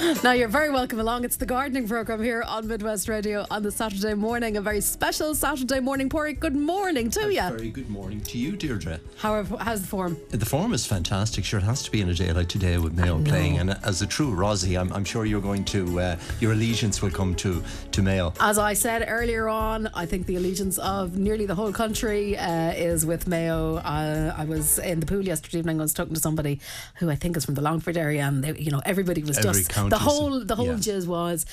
Now, you're very welcome along. It's the gardening program here on Midwest Radio on the Saturday morning, a very special Saturday morning. Pori, good morning to you. Very good morning to you, Deirdre. How, how's the form? The form is fantastic. Sure, it has to be in a day like today with Mayo playing. And as a true Rosie, I'm, I'm sure you're going to, uh, your allegiance will come to, to Mayo. As I said earlier on, I think the allegiance of nearly the whole country uh, is with Mayo. Uh, I was in the pool yesterday evening. I was talking to somebody who I think is from the Longford area, and they, you know everybody was Every just county the whole the whole yeah. jizz was.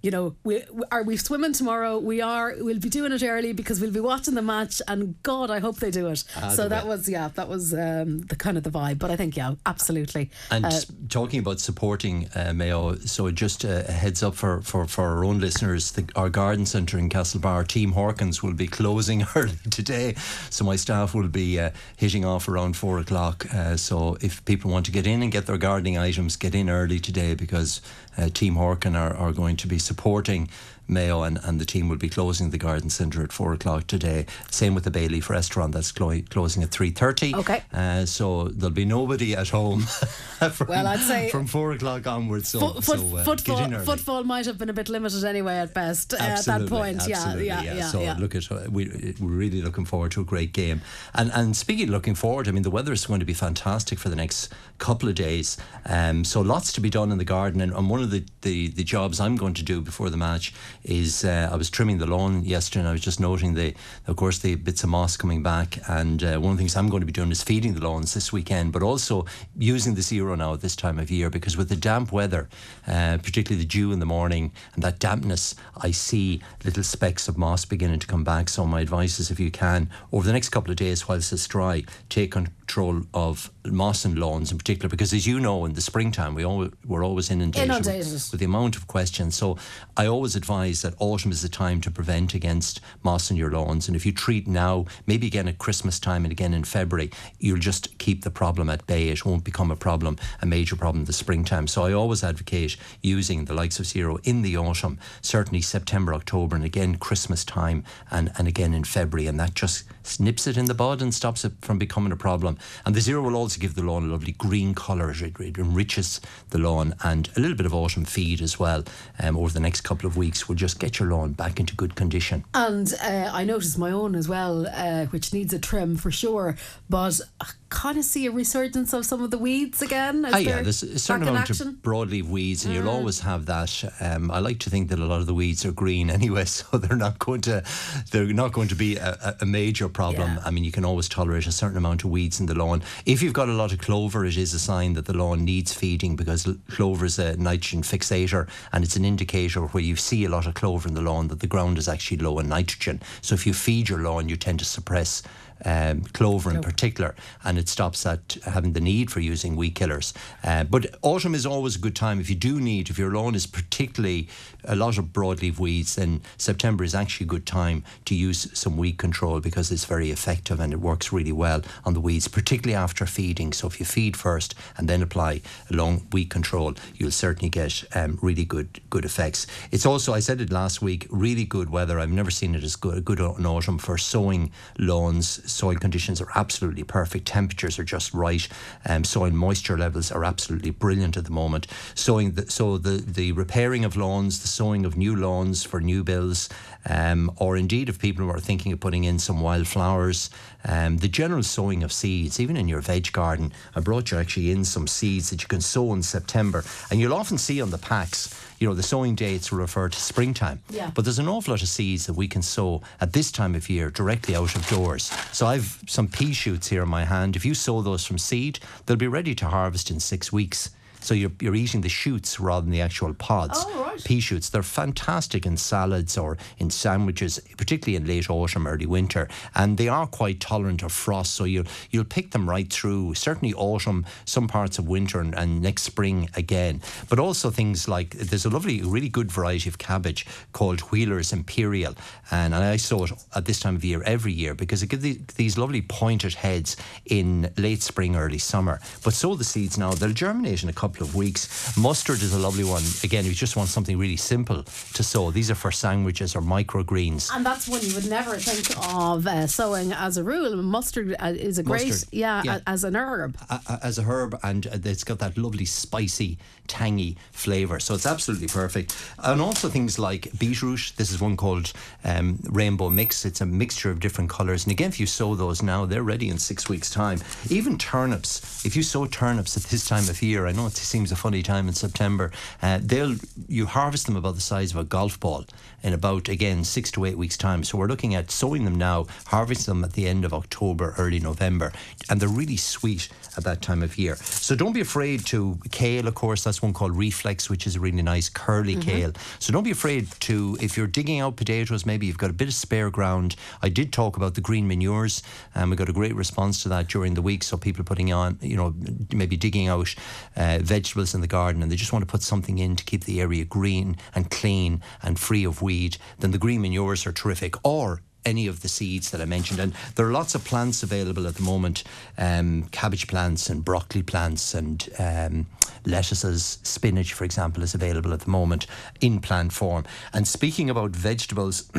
You know, we are we swimming tomorrow? We are. We'll be doing it early because we'll be watching the match, and God, I hope they do it. Ah, so that was yeah, that was um, the kind of the vibe. But I think yeah, absolutely. And Uh, talking about supporting uh, Mayo, so just a heads up for, for, for our own listeners, the, our garden centre in Castlebar, Team Horkans, will be closing early today. So my staff will be uh, hitting off around four o'clock. Uh, so if people want to get in and get their gardening items, get in early today because Uh, Team Horkan are, are going to be supporting Mayo and, and the team will be closing the garden centre at four o'clock today. Same with the Bayleaf restaurant that's clo- closing at three thirty. Okay. Uh, so there'll be nobody at home. from, Well, I'd say- from four o'clock onwards. So, Foot, so, uh, footfall, footfall might have been a bit limited anyway at best uh, at that point. absolutely, yeah, yeah, yeah. So yeah. look at uh, we, we're really looking forward to a great game. And and speaking of looking forward, I mean the weather is going to be fantastic for the next couple of days. Um, so lots to be done in the garden. And, and one of the, the the jobs I'm going to do before the match is uh, I was trimming the lawn yesterday, and I was just noting the of course the bits of moss coming back. And uh, one of the things I'm going to be doing is feeding the lawns this weekend, but also using the zero now at this time of year because with the damp weather, uh, particularly the dew in the morning and that dampness, I see little specks of moss beginning to come back. So my advice is if you can, over the next couple of days whilst it's dry, take control of moss and lawns in particular because as you know in the springtime we always, we're always inundated, with- Inundated. with the amount of questions. So I always advise that autumn is the time to prevent against moss in your lawns. And if you treat now, maybe again at Christmas time and again in February, you'll just keep the problem at bay. It won't become a problem, a major problem in the springtime. So I always advocate using the likes of zero in the autumn, certainly September, October, and again Christmas time and, and again in February. And that just nips it in the bud and stops it from becoming a problem. And the zero will also give the lawn a lovely green colour. It, it enriches the lawn and a little bit of autumn feed as well um, over the next couple of weeks will just get your lawn back into good condition. And uh, I noticed my own as well, uh, which needs a trim for sure. But I kind of see a resurgence of some of the weeds again. Is Ah, yeah, there there's a certain amount action? of broadleaf weeds, and you'll always have that. Um, I like to think that a lot of the weeds are green anyway, so they're not going to they're not going to be a, a- a major problem. Yeah. I mean, you can always tolerate a certain amount of weeds in the lawn. If you've got a lot of clover, it is a sign that the lawn needs feeding because clover is a nitrogen fixator, and it's an indicator where you see a lot of clover in the lawn that the ground is actually low in nitrogen. So if you feed your lawn, you tend to suppress. Um, clover in particular, and it stops that having the need for using weed killers. Uh, but autumn is always a good time if you do need, if your lawn is particularly a lot of broadleaf weeds, then September is actually a good time to use some weed control because it's very effective and it works really well on the weeds, particularly after feeding. So if you feed first and then apply long weed control, you'll certainly get um, really good good effects. It's also, I said it last week, really good weather. I've never seen it as good, good autumn for sowing lawns. Soil conditions are absolutely perfect. Temperatures are just right. Um, soil moisture levels are absolutely brilliant at the moment. Sowing the, so the, the repairing of lawns, the sowing of new lawns for new bills, um, or indeed if people are thinking of putting in some wildflowers, um, the general sowing of seeds, even in your veg garden. I brought you actually in some seeds that you can sow in September, and you'll often see on the packs. You know, the sowing dates will refer to springtime. Yeah. But there's an awful lot of seeds that we can sow at this time of year directly out of doors. So I've some pea shoots here in my hand. If you sow those from seed, they'll be ready to harvest in six weeks. So you're, you're eating the shoots rather than the actual pods. Oh, right. Pea shoots, they're fantastic in salads or in sandwiches, particularly in late autumn, early winter. And they are quite tolerant of frost. So you'll, you'll pick them right through, certainly autumn, some parts of winter, and, and next spring again. But also things like there's a lovely, really good variety of cabbage called Wheeler's Imperial. And I sow it at this time of year every year because it gives the- these lovely pointed heads in late spring, early summer. But sow the seeds now, they'll germinate in a couple couple of weeks. Mustard is a lovely one. Again, if you just want something really simple to sow. These are for sandwiches or microgreens. And that's one you would never think of uh, sowing as a rule. Mustard uh, is a great, Mustard, yeah, yeah. a- as an herb. a- as a herb and uh, it's got that lovely spicy tangy flavour so it's absolutely perfect and also things like beetroot this is one called um, rainbow mix it's a mixture of different colours and again if you sow those now they're ready in six weeks time even turnips if you sow turnips at this time of year I know it seems a funny time in September uh, they'll you harvest them about the size of a golf ball in about again six to eight weeks time so we're looking at sowing them now harvesting them at the end of October early November and they're really sweet at that time of year. So don't be afraid to kale, of course, that's one called reflex, which is a really nice curly kale. So don't be afraid to, if you're digging out potatoes, maybe you've got a bit of spare ground. I did talk about the green manures, and we got a great response to that during the week. So people putting on, you know, maybe digging out uh, vegetables in the garden, and they just want to put something in to keep the area green and clean and free of weed, then the green manures are terrific. Or any of the seeds that I mentioned. And there are lots of plants available at the moment um, cabbage plants and broccoli plants and um, lettuces, spinach, for example, is available at the moment in plant form. And speaking about vegetables,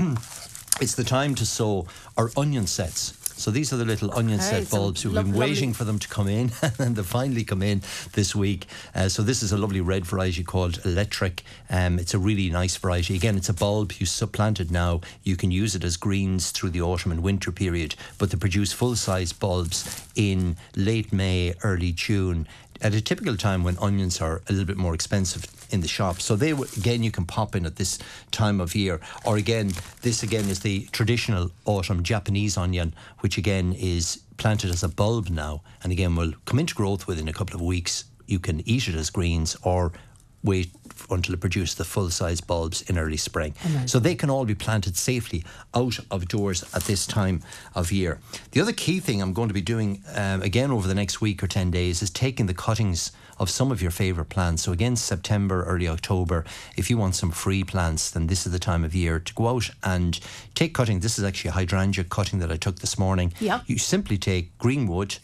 it's the time to sow our onion sets. So these are the little onion set bulbs. We've been waiting for them to come in, and they finally come in this week. Uh, so this is a lovely red variety called Electric. Um, it's a really nice variety. Again, it's a bulb you supplant it now. You can use it as greens through the autumn and winter period, but they produce full size bulbs in late May, early June. At a typical time when onions are a little bit more expensive in the shop. So they again you can pop in at this time of year. Or again, this again is the traditional autumn Japanese onion, which again is planted as a bulb now, and again will come into growth within a couple of weeks. You can eat it as greens or wait until it produces the full size bulbs in early spring. So they can all be planted safely out of doors at this time of year. The other key thing I'm going to be doing um, again over the next week or 10 days is taking the cuttings of some of your favourite plants. So again, September, early October, if you want some free plants, then this is the time of year to go out and take cutting. This is actually a hydrangea cutting that I took this morning. Yeah. You simply take green wood,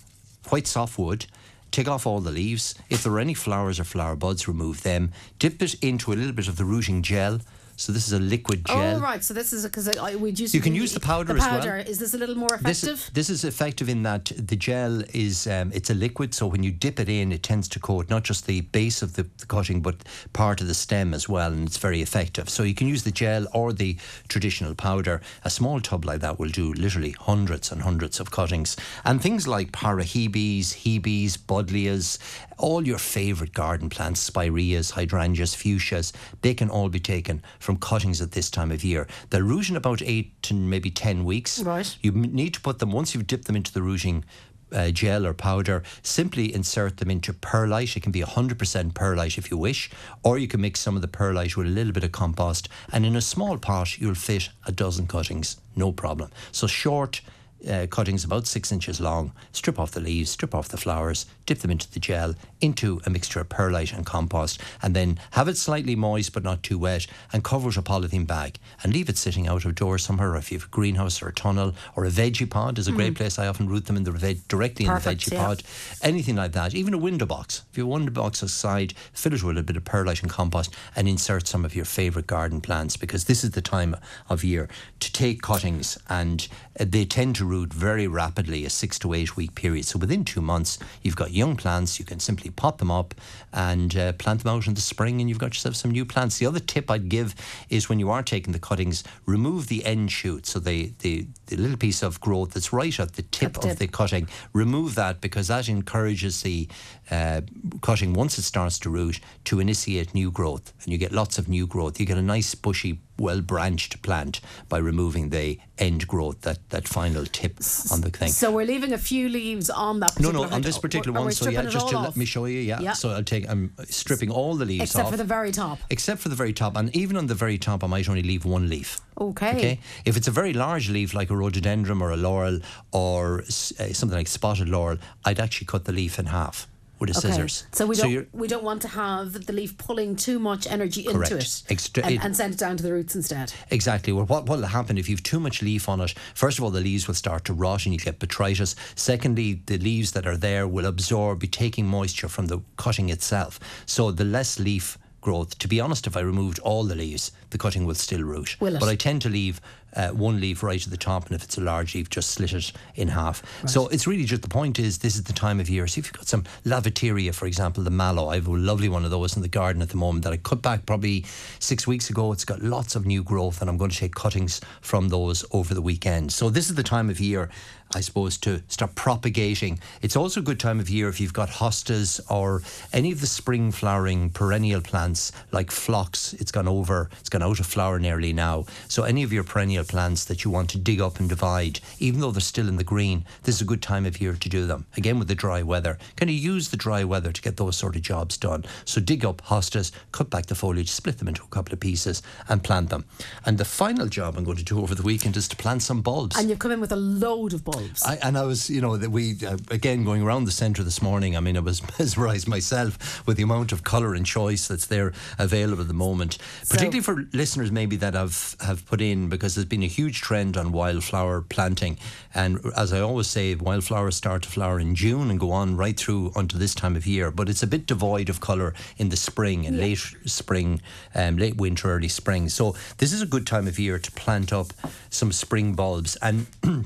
white soft wood, take off all the leaves. If there are any flowers or flower buds, remove them. Dip it into a little bit of the rooting gel. So this is a liquid gel. Oh, right. So this is because we'd use You can use the powder The as well. powder is this a little more This, effective? this is effective in that the gel is um, it's a liquid, so when you dip it in, it tends to coat not just the base of the, the cutting, but part of the stem as well, and it's very effective. So you can use the gel or the traditional powder. A small tub like that will do literally hundreds and hundreds of cuttings, and things like parahebes, hebes, buddleias, all your favourite garden plants, spireas, hydrangeas, fuchsias, they can all be taken from cuttings at this time of year. They'll root in about eight to maybe ten weeks. Right. You need to put them once you've dipped them into the rooting. Uh, gel or powder, simply insert them into perlite. It can be 100% perlite if you wish, or you can mix some of the perlite with a little bit of compost. And in a small pot, you'll fit a dozen cuttings, no problem. So, short uh, cuttings about six inches long, strip off the leaves, strip off the flowers, dip them into the gel, into a mixture of perlite and compost, and then have it slightly moist but not too wet, and cover it with a polythene bag and leave it sitting out of doors somewhere. Or if you have a greenhouse or a tunnel or a veggie pod, is a great place. I often root them in the veg- directly Perfect, in the veggie yeah. pod. Anything like that, even a window box. If you have a window box aside, fill it with a bit of perlite and compost, and insert some of your favourite garden plants because this is the time of year to take cuttings, and uh, they tend to root very rapidly, a six to eight week period. So within two months, you've got young plants. You can simply pot them up and uh, plant them out in the spring, and you've got yourself some new plants. The other tip I'd give is when you are taking the cuttings, remove the end shoot, so the the, the little piece of growth that's right at the tip the of the cutting. Remove that because that encourages the uh, cutting once it starts to root to initiate new growth, and you get lots of new growth. You get a nice bushy, well branched plant by removing the end growth, that that final tip on the thing. So we're leaving a few leaves on that. No, no, on this particular Are one. we So yeah, just to off? let me show you. Yeah. Yeah. So I'll take. I'm stripping all the leaves off. Except off. for the very top. Except for the very top, and even on the very top, I might only leave one leaf. Okay. Okay. If it's a very large leaf like a rhododendron or a laurel or uh, something like spotted laurel, I'd actually cut the leaf in half. With a Okay. scissors. So we don't we don't want to have the leaf pulling too much energy into it, Extra- and, and send it down to the roots instead. Exactly. Well, what will happen if you've too much leaf on it? First of all, the leaves will start to rot and you get botrytis. Secondly, the leaves that are there will absorb, be taking moisture from the cutting itself. So the less leaf growth. To be honest, if I removed all the leaves, the cutting will still root. Will it? But I tend to leave uh, one leaf right at the top, and if it's a large leaf, just slit it in half. So it's really just the point is this is the time of year. So if you've got some lavatera, for example, the mallow, I have a lovely one of those in the garden at the moment that I cut back probably six weeks ago. It's got lots of new growth, and I'm going to take cuttings from those over the weekend. So this is the time of year. I suppose, to start propagating. It's also a good time of year if you've got hostas or any of the spring flowering perennial plants like phlox. It's gone over, it's gone out of flower nearly now. So, any of your perennial plants that you want to dig up and divide, even though they're still in the green, this is a good time of year to do them. Again, with the dry weather. Can you use the dry weather to get those sort of jobs done? So, dig up hostas, cut back the foliage, split them into a couple of pieces, and plant them. And the final job I'm going to do over the weekend is to plant some bulbs. And you've come in with a load of bulbs. I, and I was, you know, that we uh, again going around the centre this morning. I mean, I was mesmerised myself with the amount of colour and choice that's there available at the moment. Particularly for listeners maybe that have have put in because there's been a huge trend on wildflower planting, and as I always say, wildflowers start to flower in June and go on right through until this time of year. But it's a bit devoid of colour in the spring and late spring, um, late winter, early spring. So this is a good time of year to plant up some spring bulbs and.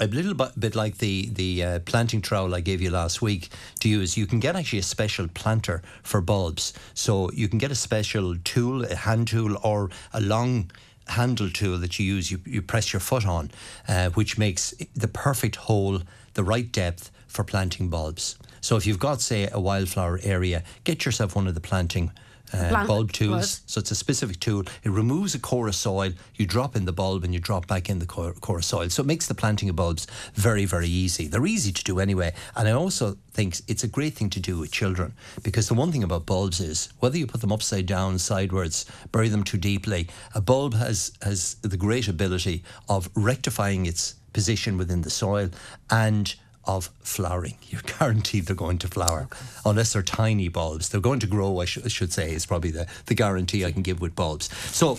a little bit, bit like the the uh, planting trowel I gave you last week to use. You can get actually a special planter for bulbs. So you can get a special tool, a hand tool, or a long handle tool that you use. You, you press your foot on, uh, which makes the perfect hole, the right depth for planting bulbs. So if you've got, say, a wildflower area, get yourself one of the planting. Uh, bulb tools. right. So it's a specific tool. It removes a core of soil. You drop in the bulb and you drop back in the core, core of soil. So it makes the planting of bulbs very, very easy. They're easy to do anyway. And I also think it's a great thing to do with children because the one thing about bulbs is whether you put them upside down, sideways, bury them too deeply, a bulb has has the great ability of rectifying its position within the soil and of flowering. You're guaranteed they're going to flower, unless they're tiny bulbs. They're going to grow, I, sh- I should say, is probably the, the guarantee I can give with bulbs. So,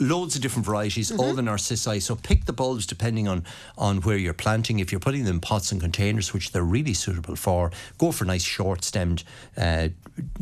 loads of different varieties, all the narcissi. So, pick the bulbs depending on, on where you're planting. If you're putting them in pots and containers, which they're really suitable for, go for nice short stemmed uh,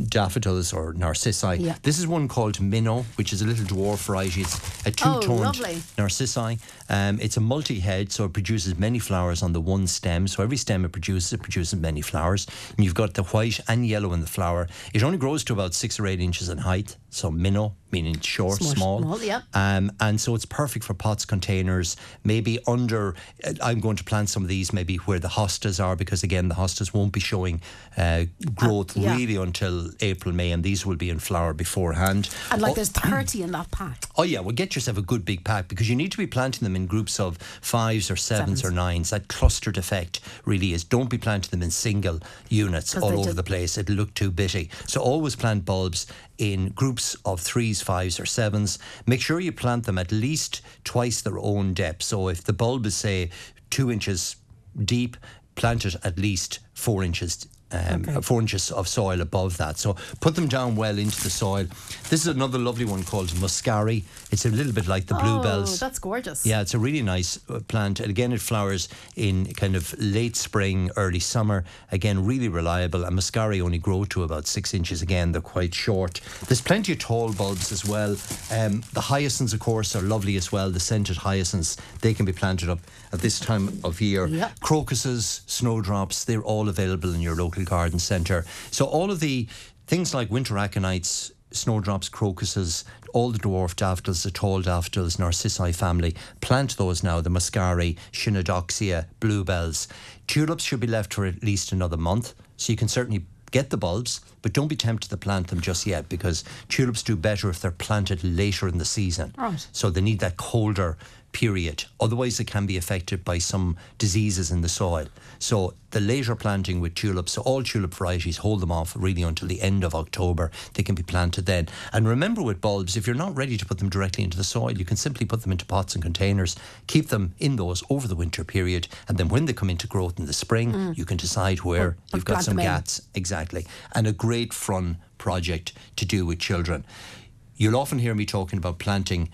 daffodils or narcissi. Yeah. This is one called Minnow, which is a little dwarf variety. It's a two toned lovely. narcissi. Um, it's a multi head, so it produces many flowers on the one stem. So every stem it produces, it produces many flowers. And you've got the white and yellow in the flower. It only grows to about six or eight inches in height. So minnow, meaning short, Small, small. small, yeah. Um, and so it's perfect for pots, containers, maybe under. uh, I'm going to plant some of these maybe where the hostas are, because again, the hostas won't be showing uh, growth yeah. really until April, May, and these will be in flower beforehand. and like Oh, there's 30 in that pack. Oh yeah, well get yourself a good big pack because you need to be planting them in groups of fives or sevens, Sevens. or nines. That clustered effect really is. Don't be planting them in single units all over just- the place. It'll look too bitty. So always plant bulbs in groups of threes, fives, or sevens. Make sure you plant them at least twice their own depth. So if the bulb is say two inches deep, plant it at least four inches. Um, Okay. Four inches of soil above that. So put them down well into the soil. This is another lovely one called muscari. It's a little bit like the bluebells. Oh, that's gorgeous. Yeah, it's a really nice uh, plant. And again, it flowers in kind of late spring, early summer. Again, really reliable. And muscari only grow to about six inches. Again, they're quite short. There's plenty of tall bulbs as well. Um, the hyacinths, of course, are lovely as well. The scented hyacinths, they can be planted up at this time of year. Yeah. Crocuses, snowdrops, they're all available in your local garden centre. So all of the things like winter aconites, snowdrops, crocuses, all the dwarf daffodils, the tall daffodils, narcissi family, plant those now, the muscari, chionodoxa, bluebells. Tulips should be left for at least another month, so you can certainly get the bulbs, but don't be tempted to plant them just yet because tulips do better if they're planted later in the season. Right. So they need that colder period. Otherwise, it can be affected by some diseases in the soil. So the later planting with tulips, so all tulip varieties hold them off really until the end of October. They can be planted then. And remember with bulbs, if you're not ready to put them directly into the soil, you can simply put them into pots and containers, keep them in those over the winter period, and then when they come into growth in the spring, you can decide where Or- or you've got some gats. Exactly. And a great fun project to do with children. You'll often hear me talking about planting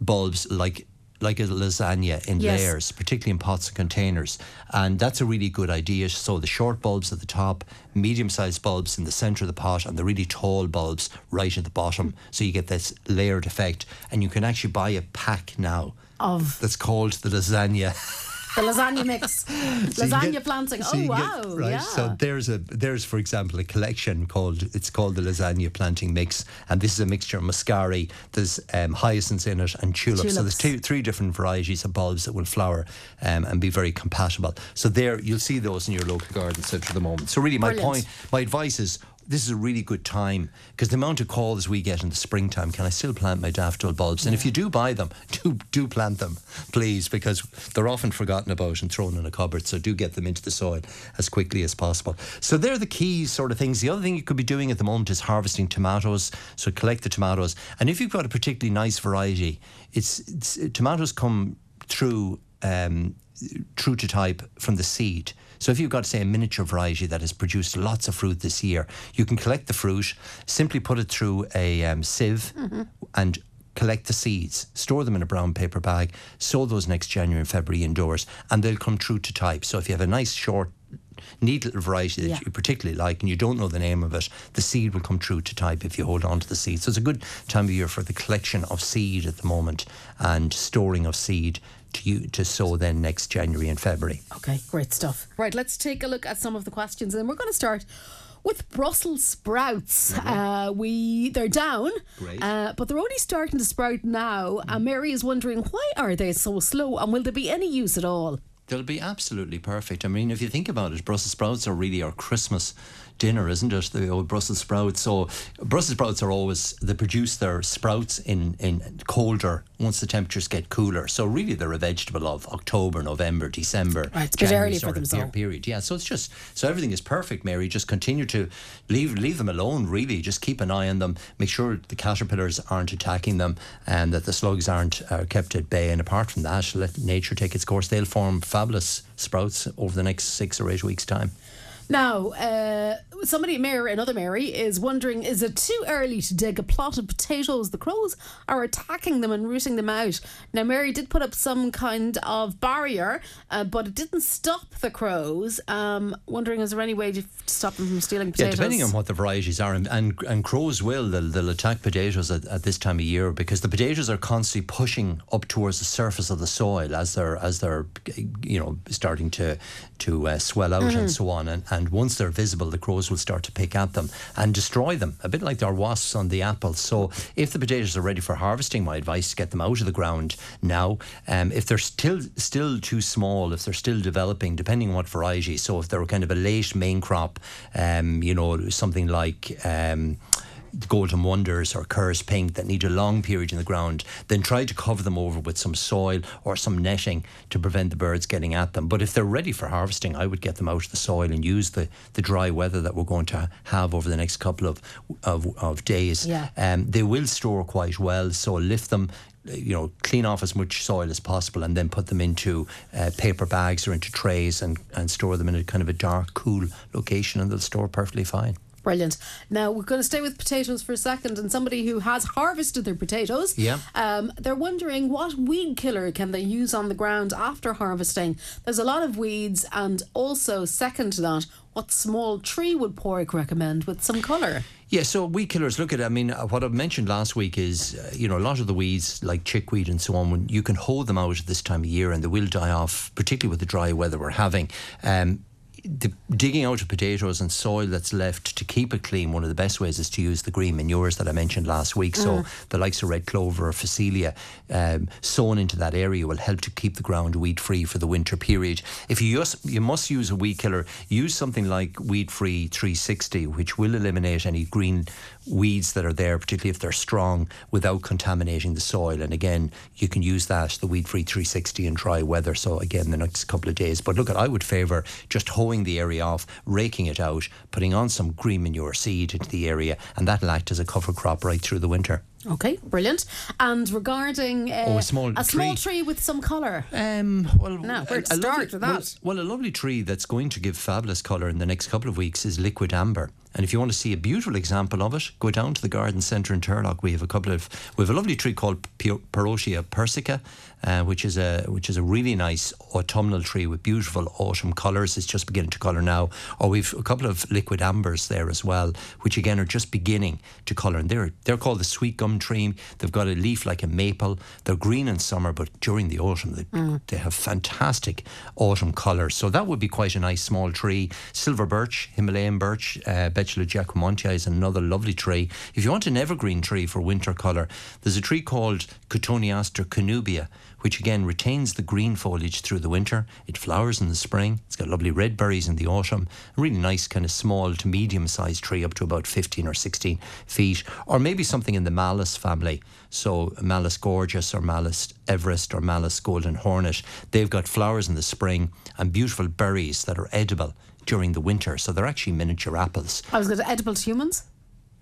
bulbs like like a lasagna in Yes. layers, particularly in pots and containers. And that's a really good idea. So the short bulbs at the top, medium sized bulbs in the centre of the pot, and the really tall bulbs right at the bottom. So you get this layered effect. And you can actually buy a pack now Of that's called the lasagna. the lasagna mix, So lasagna get- planting. so oh you get- wow! right. Yeah. So there's a there's for example a collection called it's called the lasagna planting mix, and this is a mixture of muscari. There's um, hyacinths in it and tulips. So there's two three different varieties of bulbs that will flower um, and be very compatible. So there you'll see those in your local garden centre at the moment. So really, my Brilliant. point, my advice is. This is a really good time because the amount of calls we get in the springtime. Can I still plant my daffodil bulbs? And if you do buy them, do do plant them, please, because they're often forgotten about and thrown in a cupboard. So do get them into the soil as quickly as possible. So they're the key sort of things. The other thing you could be doing at the moment is harvesting tomatoes. So collect the tomatoes, and if you've got a particularly nice variety, it's, it's tomatoes come through um, true to type from the seed. So if you've got, say, a miniature variety that has produced lots of fruit this year, you can collect the fruit, simply put it through a um, sieve, and collect the seeds, store them in a brown paper bag, sow those next January and February indoors, and they'll come true to type. So if you have a nice short neat little variety that Yeah. you particularly like and you don't know the name of it, the seed will come true to type if you hold on to the seed. So it's a good time of year for the collection of seed at the moment and storing of seed to you to sow then next January and February. Okay, great stuff. Right, let's take a look at some of the questions, and we're going to start with Brussels sprouts. Uh, we they're down, uh, but they're only starting to sprout now. And Mary is wondering why are they so slow, and will there be any use at all? They'll be absolutely perfect. I mean, if you think about it, Brussels sprouts are really our Christmas dinner, isn't it? The old Brussels sprouts. So Brussels sprouts are always they produce their sprouts in in colder once the temperatures get cooler. So really, they're a vegetable of October, November, December. Right, it's January early for them, of so. per- period. Yeah, so it's just so everything is perfect, Mary. Just continue to leave leave them alone. Really, just keep an eye on them. Make sure the caterpillars aren't attacking them, and that the slugs aren't uh, kept at bay. And apart from that, let nature take its course. They'll form fabulous sprouts over the next six or eight weeks' time. Now, uh, somebody, Mary, another Mary, is wondering: Is it too early to dig a plot of potatoes? The crows are attacking them and rooting them out. Now, Mary did put up some kind of barrier, uh, but it didn't stop the crows. Um, wondering, is there any way to stop them from stealing potatoes? Yeah, depending on what the varieties are, and and, and crows will they'll, they'll attack potatoes at, at this time of year because the potatoes are constantly pushing up towards the surface of the soil as they're as they're you know starting to to uh, swell out and so on, and, and once they're visible, the crows will start to pick at them and destroy them, a bit like our wasps on the apples. So if the potatoes are ready for harvesting, my advice is get them out of the ground now. Um, if they're still still too small, if they're still developing, depending on what variety. So if they're kind of a late main crop, um, you know, something like. Um, Golden Wonders or Kerr's Pink that need a long period in the ground, then try to cover them over with some soil or some netting to prevent the birds getting at them. But if they're ready for harvesting, I would get them out of the soil and use the, the dry weather that we're going to have over the next couple of of, of days. Yeah. Um, they will store quite well, so lift them. You know, clean off as much soil as possible, and then put them into uh, paper bags or into trays, and, and store them in a kind of a dark, cool location, and they'll store perfectly fine. Brilliant. Now we're going to stay with potatoes for a second, and somebody who has harvested their potatoes, Yeah. um, they're wondering what weed killer can they use on the ground after harvesting. There's a lot of weeds, and also second to that, what small tree would Porrick recommend with some colour? Yeah, so weed killers. Look at, I mean, uh, what I've mentioned last week is, uh, you know, a lot of the weeds like chickweed and so on. When you can hold them out at this time of year, and they will die off, particularly with the dry weather we're having. Um, the digging out of potatoes and soil that's left to keep it clean, one of the best ways is to use the green manures that I mentioned last week. So Mm. the likes of red clover or phacelia um, sown into that area will help to keep the ground weed free for the winter period. If you use, you must use a weed killer, use something like Weed Free 360, which will eliminate any green weeds that are there, particularly if they're strong, without contaminating the soil. And again, you can use that, the Weed Free 360 in dry weather. So again, the next couple of days. But look, I would favour just hoeing the area off, raking it out, putting on some green manure seed into the area, and that'll act as a cover crop right through the winter. Okay, brilliant. And regarding uh, Oh, a small a small tree. tree with some colour. Um, well, Now, where to a start lovely- with well- that? Well, a lovely tree that's going to give fabulous colour in the next couple of weeks is liquidambar. And if you want to see a beautiful example of it, go down to the garden centre in Turlough. We have a couple of we have a lovely tree called Parrotia persica, uh, which is a which is a really nice autumnal tree with beautiful autumn colours. It's just beginning to colour now. Or we've a couple of liquidambars there as well, which again are just beginning to colour. And they're they're called the sweet gum tree. They've got a leaf like a maple. They're green in summer, but during the autumn they, they have fantastic autumn colours. So that would be quite a nice small tree. Silver birch, Himalayan birch, uh, Betula jacquemontii is another lovely tree. If you want an evergreen tree for winter colour, there's a tree called Cotoneaster cornubia, which again retains the green foliage through the winter. It flowers in the spring. It's got lovely red berries in the autumn. A really nice kind of small to medium sized tree up to about 15 or 16 feet. Or maybe something in the Malus family. So Malus gorgeous or Malus Everest or Malus golden hornet. They've got flowers in the spring and beautiful berries that are edible during the winter. So they're actually miniature apples. I was going to edible to humans.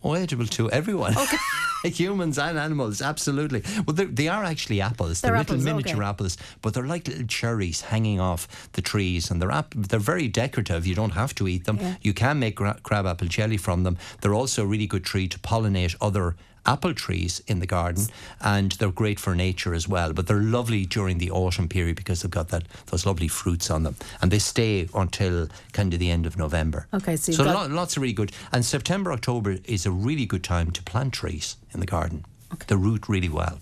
Oh, edible to everyone. Okay. Humans and animals, absolutely. Well, they're, actually apples. They're, They're little miniature okay. apples, but they're like little cherries hanging off the trees, and they're ap- they're very decorative. You don't have to eat them. Yeah. You can make gra- crab apple jelly from them. They're also a really good tree to pollinate other apple trees in the garden, and they're great for nature as well. But they're lovely during the autumn period because they've got that those lovely fruits on them, and they stay until kind of the end of November. Okay, so so lo- lots of really good. And September, October is a really good time to plant trees in the garden. Okay. They root really well.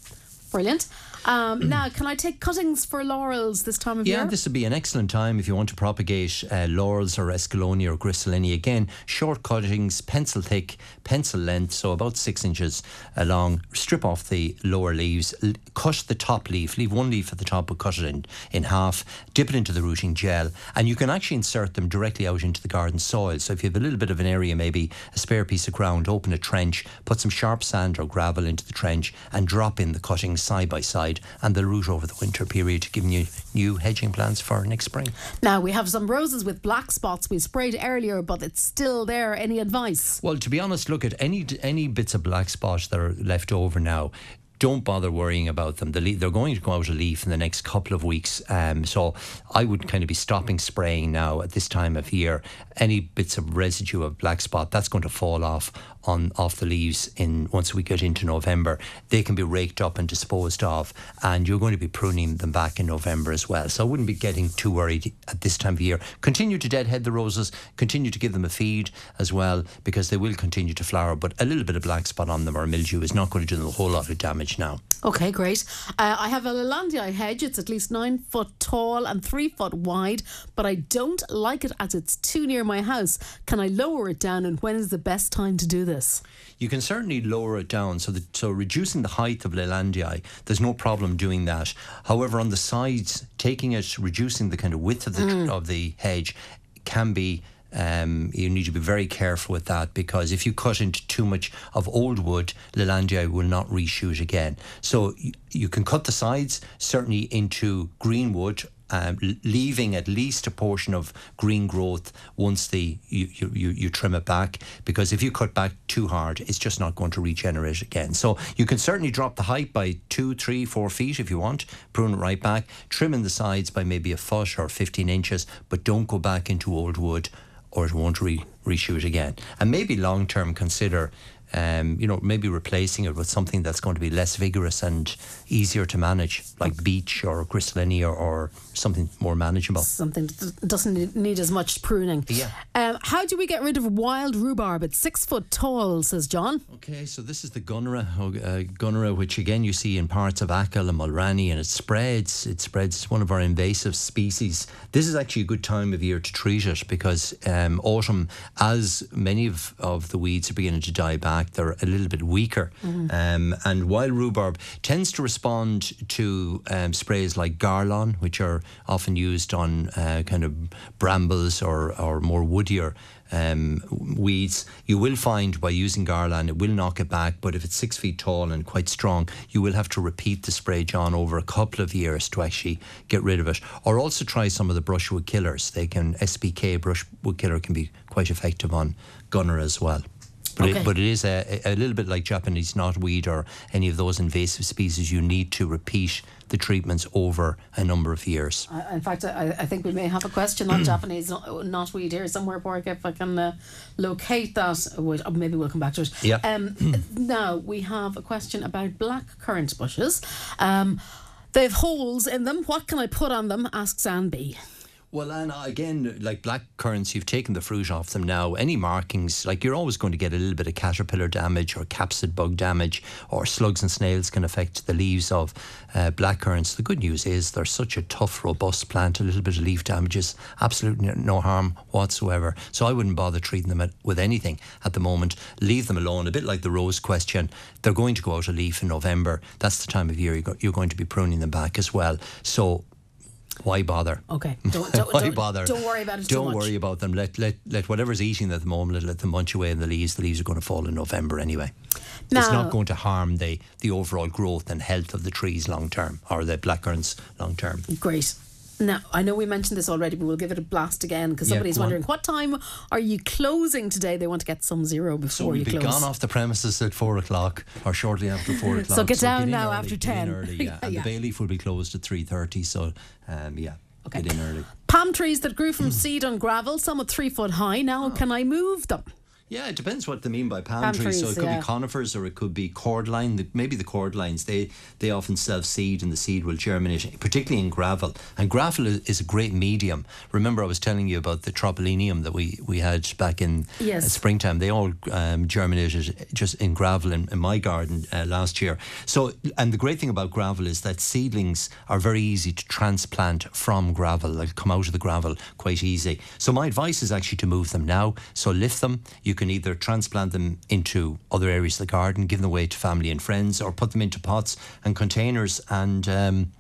Brilliant. Um, now, can I take cuttings for laurels this time of Yeah, year? Yeah, this would be an excellent time if you want to propagate uh, laurels or escallonia or griselinia. Again, short cuttings, pencil thick, pencil length, so about six inches long. Strip off the lower leaves, l- cut the top leaf, leave one leaf at the top, but cut it in, in half, dip it into the rooting gel, and you can actually insert them directly out into the garden soil. So if you have a little bit of an area, maybe a spare piece of ground, open a trench, put some sharp sand or gravel into the trench, and drop in the cuttings side by side, and they'll root over the winter period, giving you new hedging plants for next spring. Now, we have some roses with black spots. We sprayed earlier, but it's still there. Any advice? Well, to be honest, look at any any bits of black spots that are left over now. Don't bother worrying about them. The leaf, they're going to go out of leaf in the next couple of weeks. Um, so I would kind of be stopping spraying now at this time of year. Any bits of residue of black spot that's going to fall off on off the leaves in once we get into November. They can be raked up and disposed of, and you're going to be pruning them back in November as well. So I wouldn't be getting too worried at this time of year. Continue to deadhead the roses. Continue to give them a feed as well because they will continue to flower. But a little bit of black spot on them or mildew is not going to do them a whole lot of damage now. Okay, great. Uh, I have a Leylandii hedge. It's at least nine foot tall and three foot wide, but I don't like it as it's too near my house. Can I lower it down, and when is the best time to do this? You can certainly lower it down. So, that, so reducing the height of Leylandii, there's no problem doing that. However, on the sides, taking it, reducing the kind of width of the of the hedge, can be. Um, you need to be very careful with that because if you cut into too much of old wood, Leylandii will not reshoot again. So you, you can cut the sides certainly into green wood um, leaving at least a portion of green growth once the you, you, you, trim it back because if you cut back too hard it's just not going to regenerate again. So you can certainly drop the height by two three four feet if you want prune it right back trim in the sides by maybe a foot or 15 inches but don't go back into old wood or it won't re- reshoot again. And maybe long term consider um, you know, maybe replacing it with something that's going to be less vigorous and easier to manage, like beech or griselinia or, something more manageable. Something that doesn't need as much pruning. Yeah. Um, how do we get rid of wild rhubarb? It's six foot tall, says John. Okay, so this is the Gunnera, uh, Gunnera, which again you see in parts of Achill and Mulranny, and it spreads. It spreads. It's one of our invasive species. This is actually a good time of year to treat it because um, autumn, as many of, of the weeds are beginning to die back, they're a little bit weaker. Um, and while rhubarb tends to respond to um, sprays like Garlon, which are often used on uh, kind of brambles or, or more woodier um, weeds. You will find by using Garlon, it will knock it back, but if it's six feet tall and quite strong, you will have to repeat the spray, John, over a couple of years to actually get rid of it. Or also try some of the brushwood killers. They can, SBK brushwood killer can be quite effective on gunner as well. But, Okay. it, but it is a, a little bit like Japanese knotweed or any of those invasive species. You need to repeat the treatments over a number of years. I- In fact, I, I think we may have a question on Japanese knotweed here somewhere, Borg, if I can uh, locate that. Wait, uh, Maybe we'll come back to it. Yeah. Um, now, we have a question about black currant bushes. Um, they have holes in them. What can I put on them? asks Anne B. Well, and again, like black currants, you've taken the fruit off them now. Any markings, like you're always going to get a little bit of caterpillar damage or capsid bug damage, or slugs and snails can affect the leaves of uh, black currants. The good news is they're such a tough, robust plant. A little bit of leaf damage is absolutely no harm whatsoever. So I wouldn't bother treating them at, with anything at the moment. Leave them alone. A bit like the rose question, they're going to go out a leaf in November. That's the time of year you're you're going to be pruning them back as well. So why bother? Okay. Don't, don't, Why don't, bother? Don't worry about it Don't worry about them. Let let let whatever's eating at the moment. Let them munch away in the leaves. The leaves are going to fall in November anyway. it's not going to harm the the overall growth and health of the trees long term or the blackcurrants long term. Great. Now, I know we mentioned this already, but we'll give it a blast again because Yeah, somebody's go on. wondering what time are you closing today? They want to get some zero before So we'll you be close. gone off the premises at four o'clock or shortly after four o'clock. So get down in now early, after get 10. early, yeah. And Yeah. the bay leaf will be closed at three thirty. So um, yeah, Okay. get in early. Palm trees that grew Hmm. from seed on gravel, some are three foot high. Now, Oh. can I move them? Yeah, it depends what they mean by palm, Palm trees. So it could yeah. be conifers or it could be cordyline. The, maybe the cordylines they they often self seed and the seed will germinate, particularly in gravel. And gravel is, is a great medium. Remember, I was telling you about the tropolinium that we we had back in Yes. uh, springtime. They all um, germinated just in gravel in, in my garden uh, last year. So, and the great thing about gravel is that seedlings are very easy to transplant from gravel. They'll come out of the gravel quite easy. So, my advice is actually to move them now. So, lift them. You can either transplant them into other areas of the garden, give them away to family and friends, or put them into pots and containers and. Um,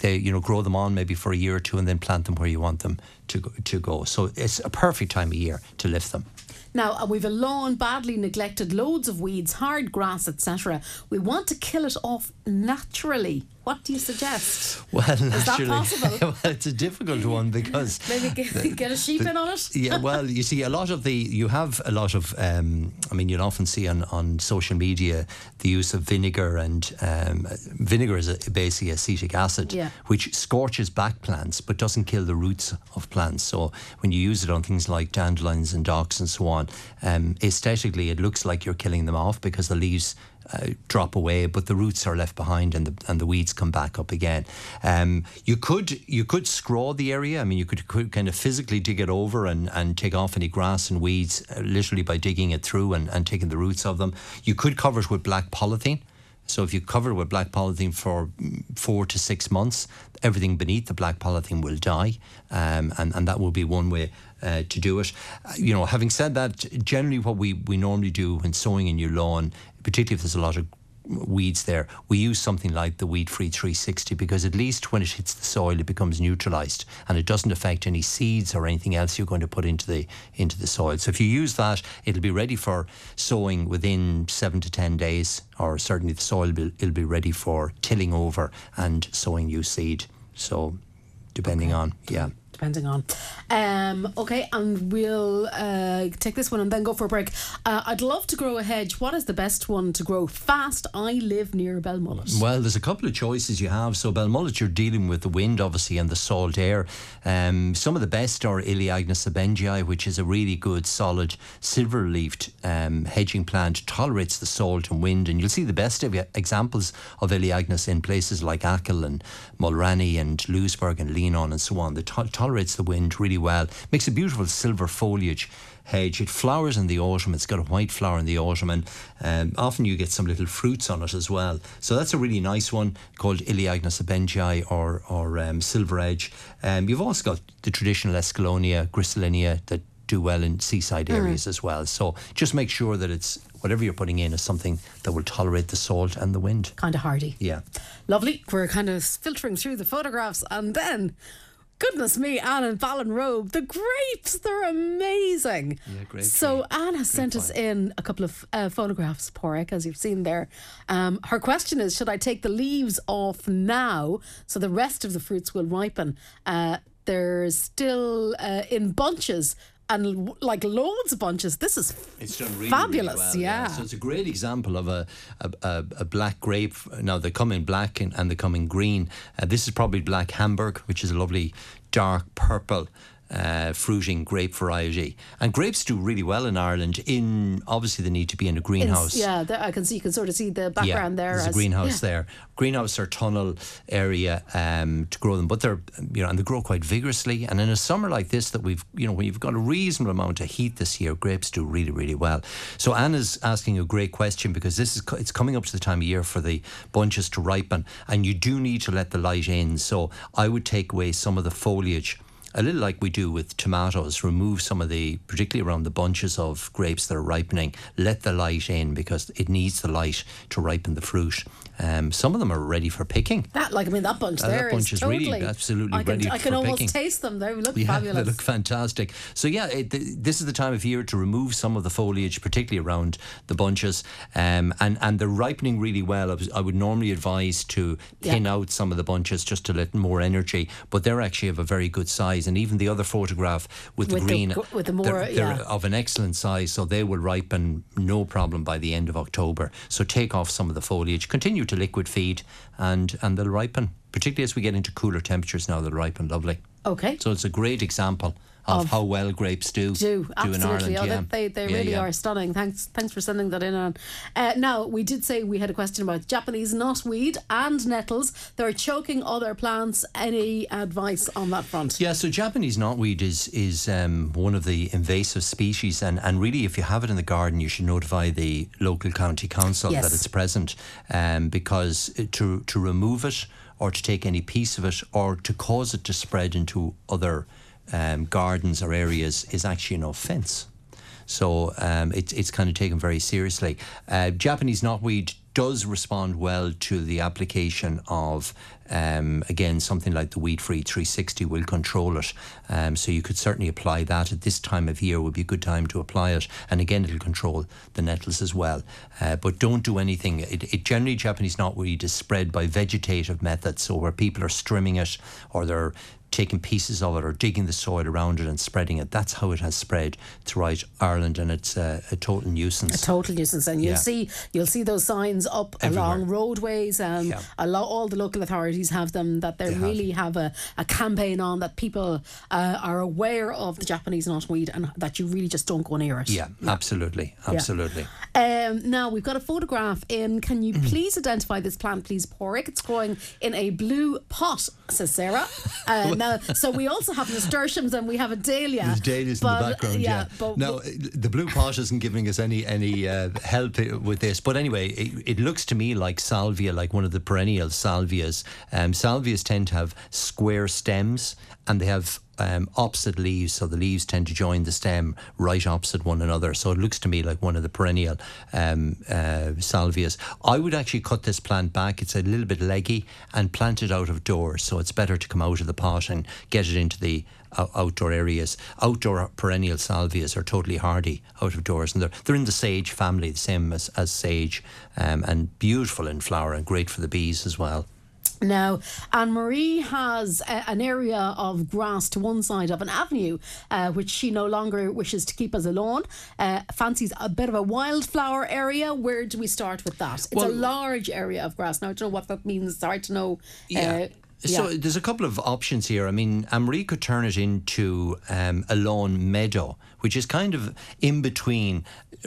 they you know grow them on maybe for a year or two and then plant them where you want them to go, to go. So it's a perfect time of year to lift them. Now, uh, we've a lawn badly neglected, loads of weeds, hard grass, etc. We want to kill it off naturally. What do you suggest? Well, that naturally, possible? well, it's a difficult one because Maybe get, get a sheep in on it? yeah, well, you see, a lot of the you have a lot of. Um, I mean, you'll often see on, on social media the use of vinegar, and um, vinegar is a, basically acetic acid, Yeah. which scorches back plants but doesn't kill the roots of plants. So when you use it on things like dandelions and docks and so on, um, aesthetically it looks like you're killing them off because the leaves uh, drop away, but the roots are left behind and the and the weeds come back up again. Um, you could you could scrawl the area. I mean, you could, could kind of physically dig it over and, and take off any grass and weeds, uh, literally by digging it through and, and taking the roots of them. You could cover it with black polythene. So if you cover it with black polythene for mm, four to six months, everything beneath the black polythene will die, um, and and that will be one way uh, to do it. Uh, you know, having said that, generally what we we normally do when sowing a new lawn, particularly if there's a lot of weeds there, we use something like the Weed Free 360 because at least when it hits the soil, it becomes neutralized and it doesn't affect any seeds or anything else you're going to put into the into the soil. So if you use that, it'll be ready for sowing within seven to ten days, or certainly the soil will it'll be ready for tilling over and sowing new seed. So depending on yeah. Depending on. Um, okay, and we'll uh, take this one and then go for a break. Uh, I'd love to grow a hedge. What is the best one to grow fast? I live near Belmullet. Well, there's a couple of choices you have. So Belmullet, you're dealing with the wind, obviously, and the salt air. Um, some of the best are Elaeagnus ebbingei, which is a really good, solid, silver-leafed um, hedging plant. Tolerates the salt and wind, and you'll see the best of examples of Elaeagnus in places like Achill and Mulranny and Louisburgh and Leenane and so on. The to- tolerates the wind really well. Makes a beautiful silver foliage hedge. It flowers in the autumn. It's got a white flower in the autumn, and um, often you get some little fruits on it as well. So that's a really nice one called Elaeagnus ebbingei or or um, silver edge. Um, you've also got the traditional Escallonia, Griselinia that do well in seaside areas mm. as well. So just make sure that it's whatever you're putting in is something that will tolerate the salt and the wind. Kind of hardy. Yeah. Lovely. We're kind of filtering through the photographs and then Goodness me, Anne and Ballinrobe. The grapes, they're amazing. Yeah, great. So Anne has sent us in a couple of uh, photographs, Porrick, as you've seen there. Um, her question is, should I take the leaves off now so the rest of the fruits will ripen? Uh, they're still uh, in bunches and like loads of bunches. This is it's done really, fabulous. Really well, yeah. yeah. So it's a great example of a a, a, a black grape. Now they come in black and, and they come in green. Uh, this is probably black Hamburg, which is a lovely dark purple uh, fruiting grape variety. And grapes do really well in Ireland. In obviously they need to be in a greenhouse. yeah, there, I can see. You can sort of see the background yeah, there. There's as, a greenhouse yeah. there. Greenhouse or tunnel area um, to grow them, but they're you know and they grow quite vigorously. And in a summer like this, that we've you know when you've got a reasonable amount of heat this year, grapes do really really well. So Anna's asking a great question because this is it's coming up to the time of year for the bunches to ripen, and you do need to let the light in. So I would take away some of the foliage a little like we do with tomatoes, remove some of the, particularly around the bunches of grapes that are ripening, let the light in because it needs the light to ripen the fruit. Um, some of them are ready for picking. That, like, I mean, that bunch uh, there that bunch is, totally, really absolutely I can, ready I can for almost taste them. They look yeah, fabulous. They look fantastic. So yeah, it, this is the time of year to remove some of the foliage, particularly around the bunches, um, and and they're ripening really well. I, was, I would normally advise to thin yeah. out some of the bunches just to let more energy, but they're actually of a very good size. And even the other photograph with, with the green, the, with the more, they're, they're yeah. of an excellent size, so they will ripen no problem by the end of October. So take off some of the foliage, continue to liquid feed and and they'll ripen. Particularly as we get into cooler temperatures now, they'll ripen lovely. Okay. So it's a great example of, of, how well grapes do. Do, do absolutely. in Ireland. Oh, yeah. They, they yeah, really yeah. are stunning. Thanks thanks for sending that in. On. Uh, now, we did say we had a question about Japanese knotweed and nettles. They're choking other plants. Any advice on that front? Yeah, so Japanese knotweed is is um, one of the invasive species, and, and really, if you have it in the garden, you should notify the local county council yes. that it's present um, because to, to remove it or to take any piece of it or to cause it to spread into other um, gardens or areas is actually an offence. So um, it's it's kind of taken very seriously. Uh, Japanese knotweed does respond well to the application of, um, again, something like the Weed Free 360 will control it. Um, so you could certainly apply that at this time of year would be a good time to apply it. And again, it'll control the nettles as well. Uh, but don't do anything. It, it generally, Japanese knotweed is spread by vegetative methods. So where people are strimming it or they're taking pieces of it or digging the soil around it and spreading it. That's how it has spread throughout Ireland, and it's a, a total nuisance. A total nuisance, and you'll yeah. see you'll see those signs up Everywhere. along roadways, and yeah. lo- all the local authorities have them. That they, they really have. have, a, a campaign on that people uh, are aware of the Japanese knotweed and that you really just don't go near it. Yeah, yeah. absolutely, absolutely. Um, now we've got a photograph in. Can you mm. please identify this plant, please, Padraig? It's growing in a blue pot, says Sarah. Uh, now, so we also have nasturtiums and we have a dahlia. There's dahlias but, in the background. Yeah, yeah. but now the blue pot isn't giving us any any uh, help with this. But anyway, it, it, looks to me like salvia, like one of the perennial salvias. Um, salvias tend to have square stems and they have um, opposite leaves, so the leaves tend to join the stem right opposite one another. So it looks to me like one of the perennial um, uh, salvias. I would actually cut this plant back. It's a little bit leggy and plant it out of doors. So it's better to come out of the pot and get it into the uh, outdoor areas. Outdoor perennial salvias are totally hardy out of doors, and they're they're in the sage family, the same as as sage, um, and beautiful in flower and great for the bees as well. Now, Anne Marie has a, an area of grass to one side of an avenue, uh, which she no longer wishes to keep as a lawn. Uh, fancies a bit of a wildflower area. Where do we start with that? It's Well- a large area of grass. Now, I don't know what that means. It's hard to know. Yeah. Uh, So yeah. there's a couple of options here. I mean, Anne-Marie could turn it into um, a lawn meadow, which is kind of in between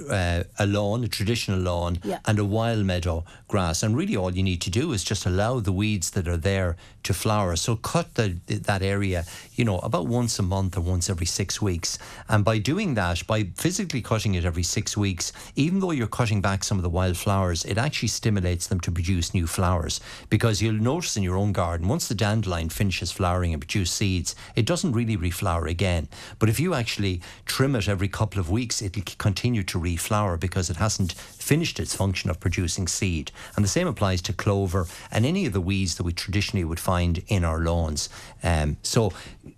uh, a lawn, a traditional lawn, Yeah. and a wild meadow grass. And really, all you need to do is just allow the weeds that are there to flower. So cut the, that area, you know, about once a month or once every six weeks. And by doing that, by physically cutting it every six weeks, even though you're cutting back some of the wild flowers, it actually stimulates them to produce new flowers. Because you'll notice in your own garden, once the dandelion finishes flowering and produce seeds, it doesn't really reflower again. But if you actually trim it every couple of weeks, it'll continue to reflower because it hasn't finished its function of producing seed. And the same applies to clover and any of the weeds that we traditionally would find in our lawns. Um, so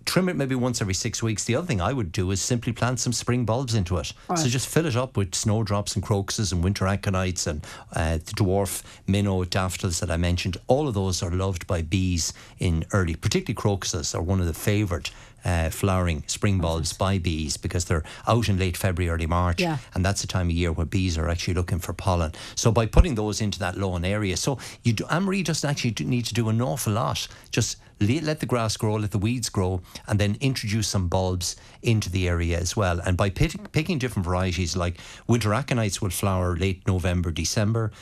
trim it maybe once every six weeks. The other thing I would do is simply plant some spring bulbs into it. So just fill it up with snowdrops and crocuses and winter aconites and uh, the dwarf minnow daffodils that I mentioned. All of those are loved by bees in early, particularly crocuses are one of the favoured uh, flowering spring bulbs by bees because they're out in late February, early March, Yeah. and that's the time of year where bees are actually looking for pollen. So by putting those into that lawn area, so you do, Anne-Marie doesn't actually need to do an awful lot. Just let the grass grow, let the weeds grow, and then introduce some bulbs into the area as well. And by pick, picking different varieties, like winter aconites will flower late November, December.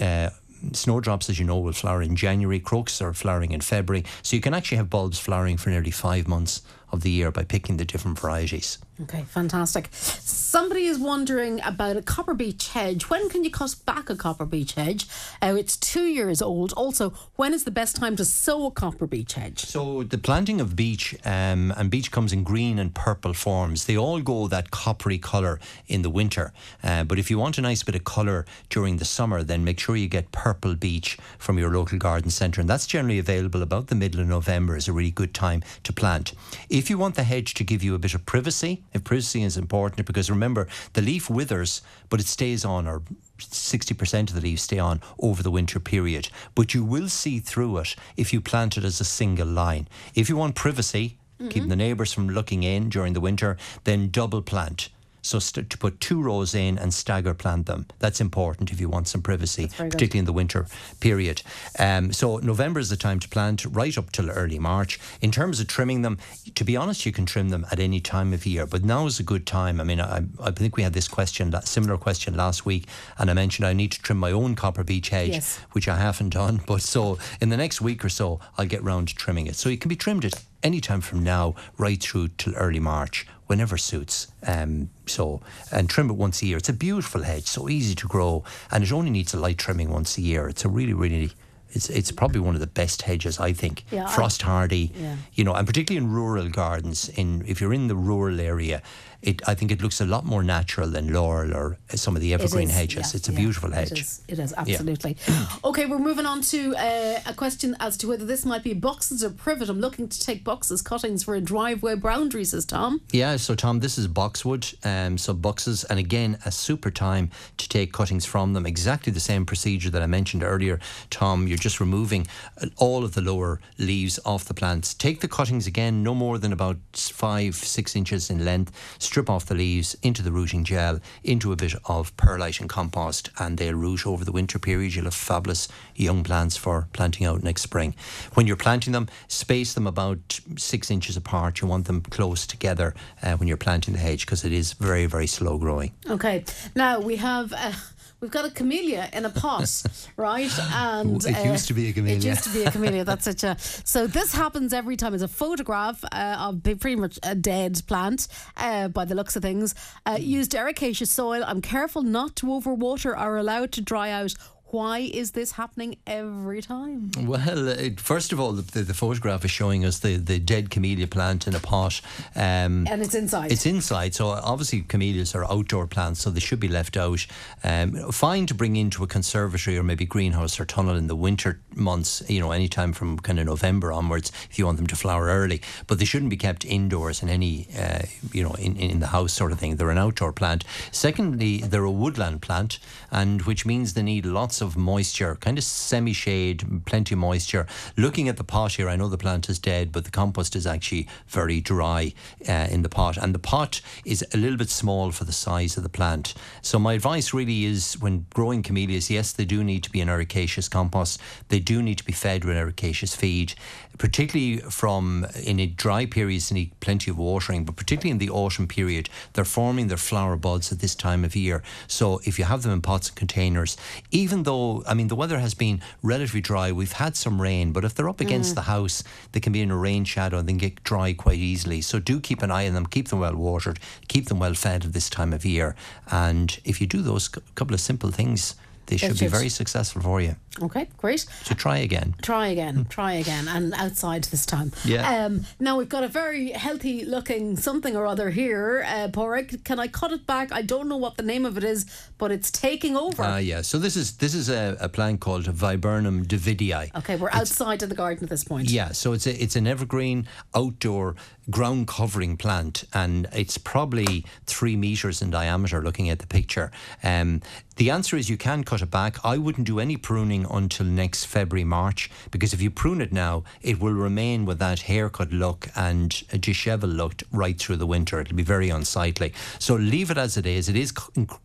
Uh, Snowdrops, as you know, will flower in January. Crocus are flowering in February. So you can actually have bulbs flowering for nearly five months of the year by picking the different varieties. Okay, fantastic. Somebody is wondering about a copper beech hedge. When can you cut back a copper beech hedge? Uh, it's two years old. Also, when is the best time to sow a copper beech hedge? So the planting of beech, um, and beech comes in green and purple forms. They all go that coppery colour in the winter. Uh, but if you want a nice bit of colour during the summer, then make sure you get purple beech from your local garden centre. And that's generally available about the middle of November is a really good time to plant. If you want the hedge to give you a bit of privacy, if privacy is important, because remember, the leaf withers, but it stays on, or 60% of the leaves stay on over the winter period. But you will see through it if you plant it as a single line. If you want privacy, keeping mm-hmm. the neighbours from looking in during the winter, then double plant. So st- to put two rows in and stagger plant them. That's important if you want some privacy, very good. particularly in the winter period. Um, so November is the time to plant, right up till early March. In terms of trimming them, to be honest, you can trim them at any time of year, but now is a good time. I mean, I, I think we had this question, that similar question last week, and I mentioned I need to trim my own copper beech hedge, Yes. which I haven't done. But so in the next week or so, I'll get round to trimming it. So it can be trimmed at any time from now right through till early March, whenever suits. Um, so and trim it once a year. It's a beautiful hedge, so easy to grow, and it only needs a light trimming once a year. It's a really, really it's it's probably one of the best hedges I think. Yeah, Frost hardy, Yeah. you know, and particularly in rural gardens. In if you're in the rural area, it I think it looks a lot more natural than laurel or some of the evergreen is, hedges. yeah, it's a yeah, beautiful hedge. is, it is absolutely. Okay, we're moving on to uh, a question as to whether this might be buxus or privet. I'm looking to take buxus cuttings for a driveway boundary, says Tom. Yeah, so Tom, this is boxwood, um, so buxus, and again, a super time to take cuttings from them. Exactly the same procedure that I mentioned earlier, Tom. You're just removing uh, all of the lower leaves off the plants. Take the cuttings again, no more than about five, six inches in length. Strip off the leaves into the rooting gel, into a bit of perlite and compost, and they'll root over the winter period. You'll have fabulous young plants for planting out next spring. When you're planting them, space them about six inches apart. You want them close together uh, when you're planting the hedge because it is very, very slow growing. Okay, now we have. Uh, We've got a camellia in a pot, right? And uh, It used to be a camellia. It used to be a camellia. That's such a. So this happens every time. It's a photograph uh, of pretty much a dead plant, uh, by the looks of things. Uh, used ericaceous soil. I'm careful not to overwater. Are allowed to dry out. Why is this happening every time? Well, it, first of all, the, the, the photograph is showing us the, the dead camellia plant in a pot. Um, And it's inside. It's inside, so obviously camellias are outdoor plants, so they should be left out. Um, fine to bring into a conservatory or maybe greenhouse or tunnel in the winter months, you know, anytime from kind of November onwards, if you want them to flower early. But they shouldn't be kept indoors in any, uh, you know, in, in the house sort of thing. They're an outdoor plant. Secondly, they're a woodland plant, and which means they need lots lots of moisture, kind of semi shade, plenty of moisture. Looking at the pot here, I know the plant is dead, but the compost is actually very dry uh, in the pot. And the pot is a little bit small for the size of the plant. So, my advice really is when growing camellias, yes, they do need to be an ericaceous compost, they do need to be fed with ericaceous feed particularly from in a dry periods, they need plenty of watering, but particularly in the autumn period, they're forming their flower buds at this time of year. So if you have them in pots and containers, even though, I mean, the weather has been relatively dry, we've had some rain, but if they're up against mm. the house, they can be in a rain shadow and then get dry quite easily. So do keep an eye on them, keep them well watered, keep them well fed at this time of year. And if you do those couple of simple things, they should be very successful for you. Okay, great. So try again. Try again, try again, and outside this time. Yeah. Um, now we've got a very healthy looking something or other here. Uh, Padraig, can I cut it back? I don't know what the name of it is, but it's taking over. Ah, uh, yeah. So this is this is a, a plant called Viburnum davidii. Okay, we're it's, outside of the garden at this point. Yeah. So it's a, it's an evergreen outdoor ground covering plant, and it's probably three meters in diameter. Looking at the picture, um, the answer is you can cut it back. I wouldn't do any pruning until next February, March, because if you prune it now, it will remain with that haircut look and disheveled look right through the winter. It'll be very unsightly. So leave it as it is. It is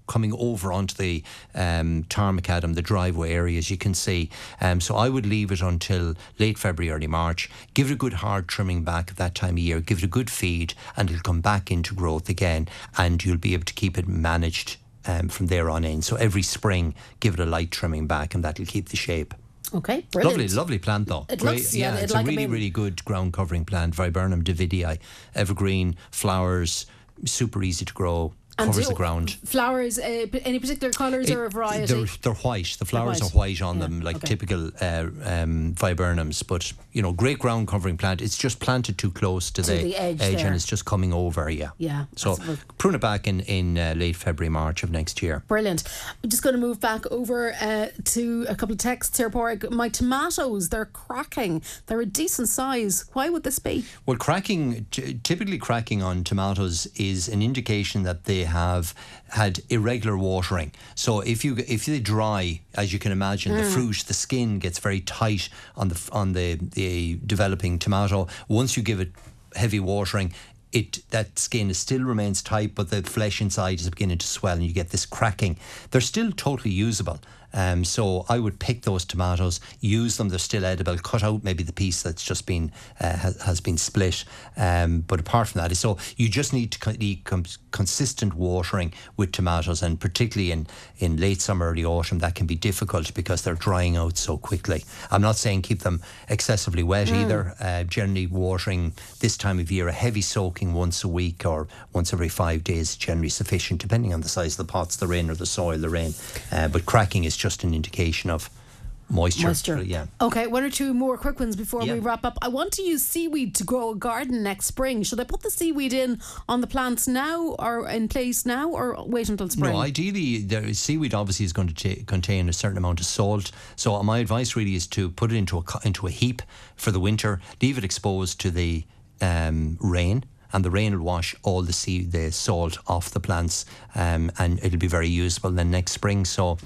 coming over onto the um, Tarmacadam, the driveway area, as you can see. Um, so I would leave it until late February, early March. Give it a good hard trimming back at that time of year. Give it a good feed, and it'll come back into growth again, and you'll be able to keep it managed um, from there on in. So every spring, give it a light trimming back, and that'll keep the shape. Okay, brilliant. Lovely, lovely plant though. It Great, looks, yeah, yeah it's like a really, really good ground covering plant. Viburnum davidii, evergreen flowers, super easy to grow covers the ground. Flowers, uh, any particular colours or a variety? They're, they're white. The flowers white. are white on yeah. them, like okay. typical uh, um, viburnums. But you know, great ground covering plant. It's just planted too close to, to the, the, edge, edge and it's just coming over. Yeah. Yeah. So prune it back in in uh, late February, March of next year. Brilliant. I'm just going to move back over uh, to a couple of texts here, Padraig. My tomatoes, they're cracking. They're a decent size. Why would this be? Well, cracking, t- typically cracking on tomatoes is an indication that they have had irregular watering. So if you if they dry, as you can imagine, mm. the fruit, the skin gets very tight on the on the the developing tomato. Once you give it heavy watering, it that skin still remains tight, but the flesh inside is beginning to swell, and you get this cracking. They're still totally usable. Um, so I would pick those tomatoes, use them; they're still edible. Cut out maybe the piece that's just been uh, has, has, been split. Um, but apart from that, so you just need to need consistent watering with tomatoes, and particularly in in late summer, early autumn, that can be difficult because they're drying out so quickly. I'm not saying keep them excessively wet mm. either. Uh, generally, watering this time of year, a heavy soaking once a week or once every five days is generally sufficient, depending on the size of the pots they're in or the soil they're in. Uh, but cracking is just an indication of moisture. Moisture. Yeah. Okay, one or two more quick ones before yeah. we wrap up. I want to use seaweed to grow a garden next spring. Should I put the seaweed in on the plants now or in place now or wait until spring? No, ideally, the seaweed obviously is going to t- contain a certain amount of salt. So my advice really is to put it into a into a heap for the winter, leave it exposed to the um, rain and the rain will wash all the sea, the salt off the plants, um, and it'll be very usable then next spring. So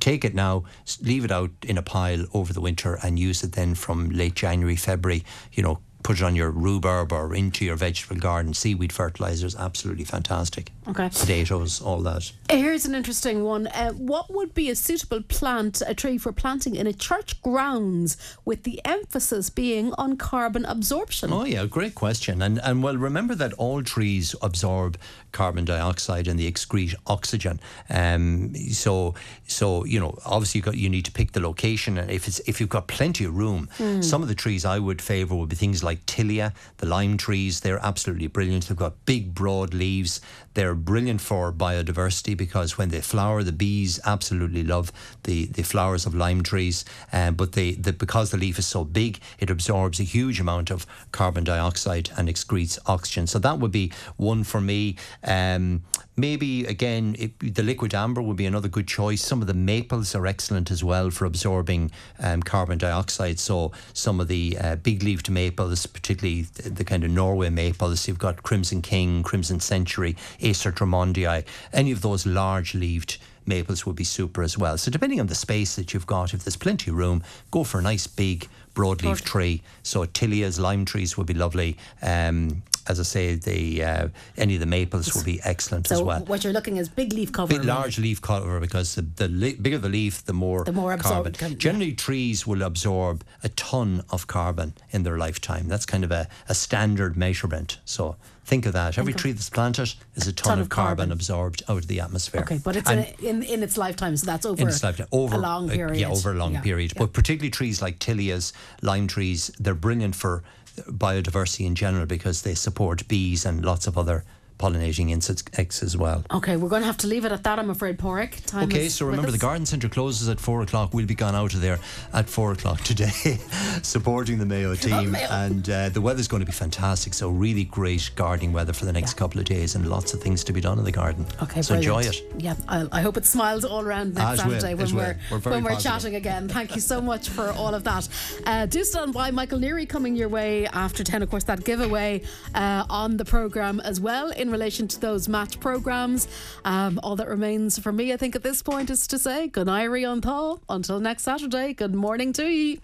take it now, leave it out in a pile over the winter, and use it then from late January, February. You know, put it on your rhubarb or into your vegetable garden. Seaweed fertilizer is absolutely fantastic. Okay. Potatoes, all that. Here's an interesting one. Uh, what would be a suitable plant, a tree for planting in a church grounds with the emphasis being on carbon absorption? Oh, yeah, great question. And, and well, remember that all trees absorb carbon dioxide and they excrete oxygen. Um, so, so you know, obviously you got you need to pick the location, and if it's if you've got plenty of room, mm. some of the trees I would favour would be things like tilia, the lime trees. They're absolutely brilliant. They've got big, broad leaves. They're brilliant for biodiversity because when they flower, the bees absolutely love the, the flowers of lime trees. Uh, but they, the, because the leaf is so big, it absorbs a huge amount of carbon dioxide and excretes oxygen. So that would be one for me. Um, maybe again, it, the liquidambar would be another good choice. Some of the maples are excellent as well for absorbing um, carbon dioxide. So some of the uh, big leaved maples, particularly the, the, kind of Norway maples, you've got Crimson King, Crimson Sentry, Acer Drummondii, any of those large leaved maples would be super as well. So depending on the space that you've got, if there's plenty of room, go for a nice big broadleaf tree. So tilias, lime trees would be lovely. Um, as I say, the uh, any of the maples would be excellent so as well. what you're looking is big leaf cover. Big, large leaf cover because the, the le- bigger the leaf, the more, The more absorb- carbon. can- yeah. Generally, trees will absorb a ton of carbon in their lifetime. That's kind of a, a standard measurement. So think of that. Every tree that's planted is a ton, Ton of of carbon, carbon. absorbed out of the atmosphere. Okay, but it's in, in in its lifetime, so that's over, in its lifetime, over a long uh, period. yeah, over a long Yeah, period. yeah. But particularly trees like tilias, lime trees, they're brilliant for biodiversity in general because they support bees and lots of other pollinating insects as well. Okay, we're going to have to leave it at that, I'm afraid, Padraig. Time Okay, so remember the garden centre closes at four o'clock. We'll be gone out of there at four o'clock today, supporting the Mayo team, Mayo. and uh, the weather's going to be fantastic. So really great gardening weather for the next Yeah. couple of days, and lots of things to be done in the garden. Okay, so enjoy it. Yeah, I, I hope it smiles all around next As will, when we're, We're when we're positive. chatting again. Thank you so much for all of that. Uh, do stand by, Michael Neary coming your way after ten. Of course, that giveaway uh, on the program as well in relation to those match programs. Um, all that remains for me, I think, at this point is to say good night, on Thaw. Until next Saturday. Good morning to you.